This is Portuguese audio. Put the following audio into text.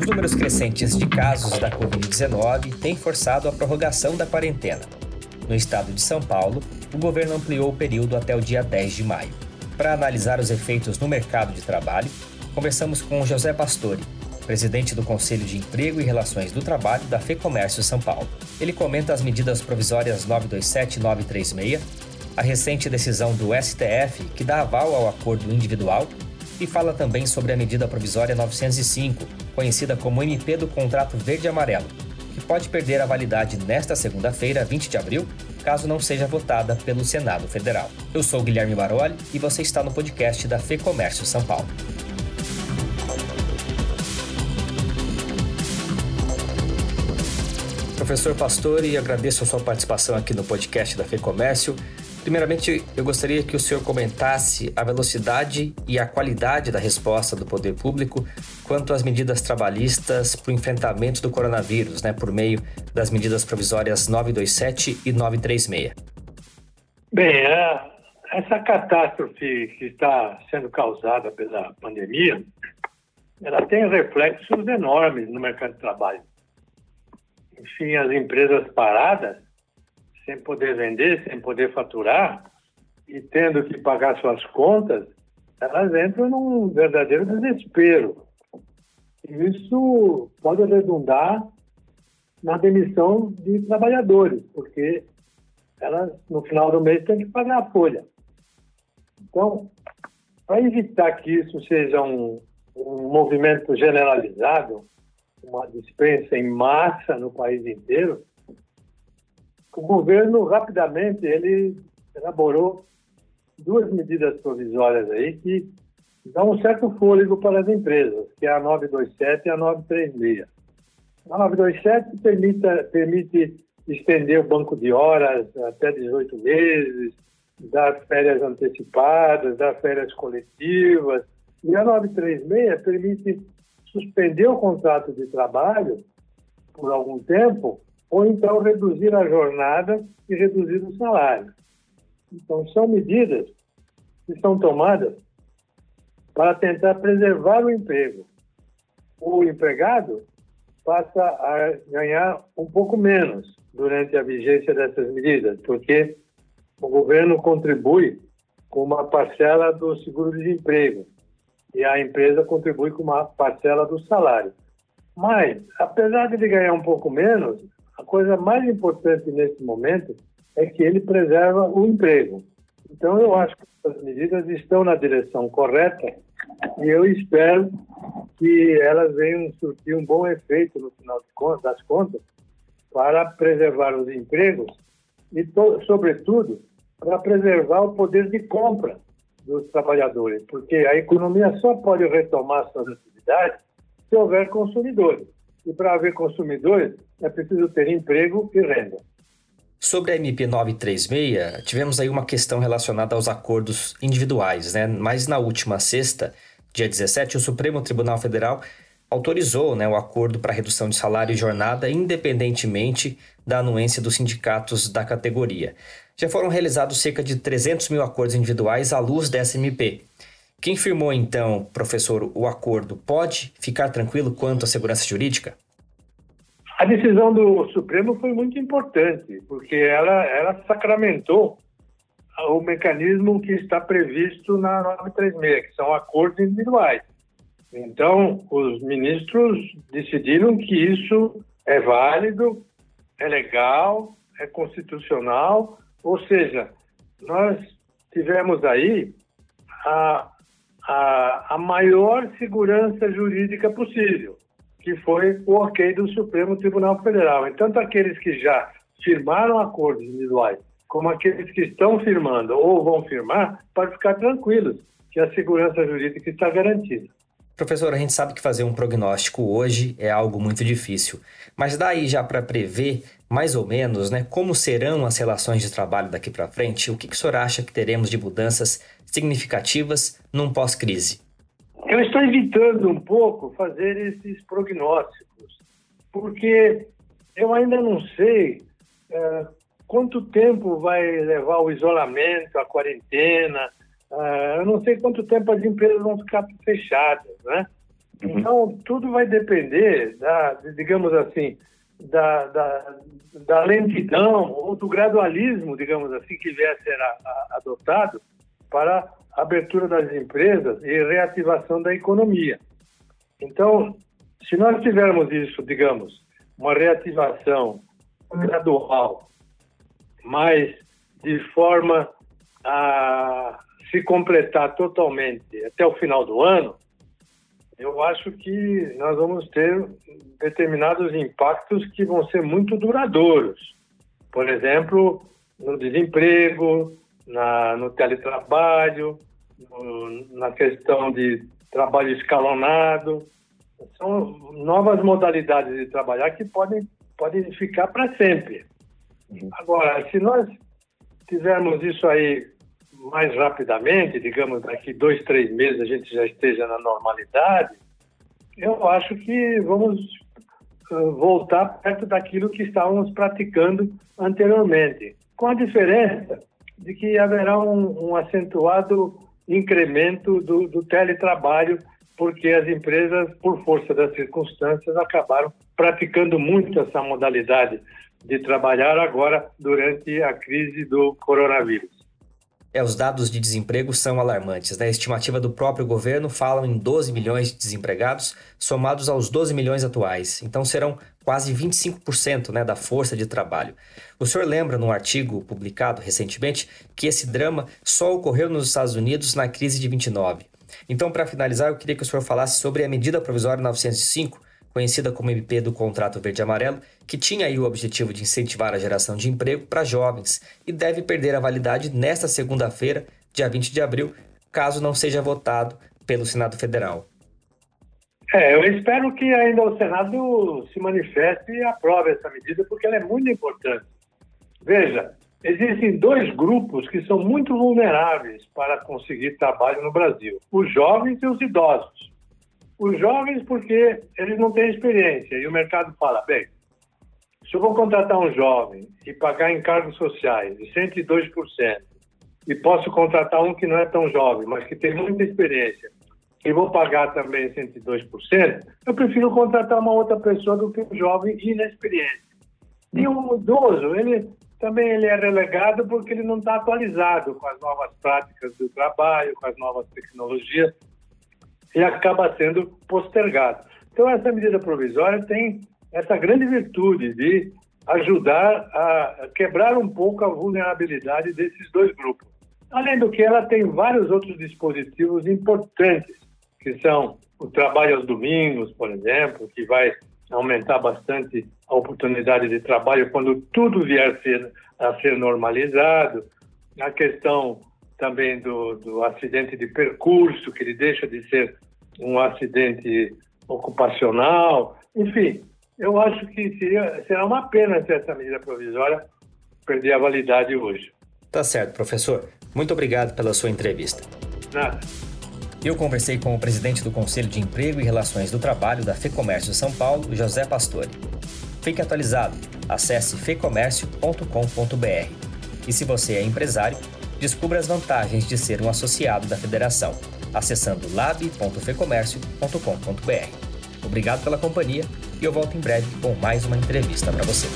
Os números crescentes de casos da Covid-19 têm forçado a prorrogação da quarentena. No estado de São Paulo, o governo ampliou o período até o dia 10 de maio. Para analisar os efeitos no mercado de trabalho, conversamos com José Pastore, presidente do Conselho de Emprego e Relações do Trabalho da FEComércio São Paulo. Ele comenta as medidas provisórias 927 e 936, a recente decisão do STF que dá aval ao acordo individual e fala também sobre a medida provisória 905, conhecida como MP do Contrato Verde-Amarelo, que pode perder a validade nesta segunda-feira, 20 de abril, caso não seja votada pelo Senado Federal. Eu sou Guilherme Baroli e você está no podcast da Fê Comércio São Paulo. Professor Pastore, agradeço a sua participação aqui no podcast da Fê Comércio. Primeiramente, eu gostaria que o senhor comentasse a velocidade e a qualidade da resposta do poder público quanto às medidas trabalhistas para o enfrentamento do coronavírus, né, por meio das medidas provisórias 927 e 936. Bem, é, essa catástrofe que está sendo causada pela pandemia, ela tem reflexos enormes no mercado de trabalho. Enfim, as empresas paradas sem poder vender, sem poder faturar e tendo que pagar suas contas, elas entram num verdadeiro desespero. E isso pode redundar na demissão de trabalhadores, porque elas, no final do mês, têm que pagar a folha. Então, para evitar que isso seja um, um movimento generalizado, uma dispensa em massa no país inteiro, o governo rapidamente ele elaborou duas medidas provisórias aí que dão um certo fôlego para as empresas, que é a 927 e a 936. A 927 permite, permite estender o banco de horas até 18 meses, dar férias antecipadas, dar férias coletivas. E a 936 permite suspender o contrato de trabalho por algum tempo ou então reduzir a jornada e reduzir o salário. Então, são medidas que são tomadas para tentar preservar o emprego. O empregado passa a ganhar um pouco menos durante a vigência dessas medidas, porque o governo contribui com uma parcela do seguro-desemprego e a empresa contribui com uma parcela do salário. Mas, apesar de ele ganhar um pouco menos, a coisa mais importante nesse momento é que ele preserva o emprego. Então, eu acho que as medidas estão na direção correta e eu espero que elas venham surtir um bom efeito no final das contas para preservar os empregos e, sobretudo, para preservar o poder de compra dos trabalhadores, porque a economia só pode retomar suas atividades se houver consumidores. E para haver consumidores, é preciso ter emprego e renda. Sobre a MP 936, tivemos aí uma questão relacionada aos acordos individuais, né? Mas na última sexta, dia 17, o Supremo Tribunal Federal autorizou né, o acordo para redução de salário e jornada, independentemente da anuência dos sindicatos da categoria. Já foram realizados cerca de 300 mil acordos individuais à luz dessa MP. Quem firmou, então, professor, o acordo pode ficar tranquilo quanto à segurança jurídica? A decisão do Supremo foi muito importante, porque ela, ela sacramentou o mecanismo que está previsto na 936, que são acordos individuais. Então, os ministros decidiram que isso é válido, é legal, é constitucional, ou seja, nós tivemos aí a, a, a maior segurança jurídica possível, que foi o ok do Supremo Tribunal Federal. E tanto aqueles que já firmaram acordos individuais, como aqueles que estão firmando ou vão firmar, para ficar tranquilos que a segurança jurídica está garantida. Professor, a gente sabe que fazer um prognóstico hoje é algo muito difícil, mas daí já para prever mais ou menos, né, como serão as relações de trabalho daqui para frente? O que, que o senhor acha que teremos de mudanças significativas num pós-crise? Eu estou evitando um pouco fazer esses prognósticos, porque eu ainda não sei é, quanto tempo vai levar o isolamento, a quarentena, Uh, eu não sei quanto tempo as empresas vão ficar fechadas, né? Uhum. Então, tudo vai depender, da, digamos assim, da, da, da, lentidão ou do gradualismo, digamos assim, que vier a ser a, a, adotado para a abertura das empresas e reativação da economia. Então, se nós tivermos isso, digamos, uma reativação gradual, mas de forma a se completar totalmente até o final do ano, eu acho que nós vamos ter determinados impactos que vão ser muito duradouros. Por exemplo, no desemprego, na, no teletrabalho, no, na questão de trabalho escalonado. São novas modalidades de trabalhar que podem, podem ficar para sempre. Agora, se nós tivermos isso aí mais rapidamente, digamos, daqui dois, três meses a gente já esteja na normalidade, eu acho que vamos uh, voltar perto daquilo que estávamos praticando anteriormente, com a diferença de que haverá um, um acentuado incremento do, do teletrabalho, porque as empresas, por força das circunstâncias, acabaram praticando muito essa modalidade de trabalhar agora durante a crise do coronavírus. É, os dados de desemprego são alarmantes. Né? A estimativa do próprio governo fala em 12 milhões de desempregados, somados aos 12 milhões atuais. Então serão quase 25% né, da força de trabalho. O senhor lembra, num artigo publicado recentemente, que esse drama só ocorreu nos Estados Unidos na crise de 29. Então, para finalizar, eu queria que o senhor falasse sobre a medida provisória 905, conhecida como MP do Contrato Verde-Amarelo, que tinha aí o objetivo de incentivar a geração de emprego para jovens e deve perder a validade nesta segunda-feira, dia 20 de abril, caso não seja votado pelo Senado Federal. É, eu espero que ainda o Senado se manifeste e aprove essa medida, porque ela é muito importante. Veja, existem dois grupos que são muito vulneráveis para conseguir trabalho no Brasil: os jovens e os idosos. Os jovens, porque eles não têm experiência e o mercado fala: bem, se eu vou contratar um jovem e pagar encargos sociais de 102%, e posso contratar um que não é tão jovem, mas que tem muita experiência, e vou pagar também 102%, eu prefiro contratar uma outra pessoa do que um jovem inexperiente. E o idoso, ele também ele é relegado porque ele não está atualizado com as novas práticas do trabalho, com as novas tecnologias e acaba sendo postergado. Então, essa medida provisória tem essa grande virtude de ajudar a quebrar um pouco a vulnerabilidade desses dois grupos. Além do que, ela tem vários outros dispositivos importantes, que são o trabalho aos domingos, por exemplo, que vai aumentar bastante a oportunidade de trabalho quando tudo vier a ser, a ser normalizado, a questão também do, do acidente de percurso, que ele deixa de ser um acidente ocupacional. Enfim, eu acho que seria, será uma pena se essa medida provisória perder a validade hoje. Tá certo, professor. Muito obrigado pela sua entrevista. Nada. Eu conversei com o presidente do Conselho de Emprego e Relações do Trabalho da FEComércio São Paulo, José Pastore. Fique atualizado. Acesse fecomércio.com.br. E se você é empresário, Descubra as vantagens de ser um associado da federação, acessando lab.fecomércio.com.br. Obrigado pela companhia e eu volto em breve com mais uma entrevista para você.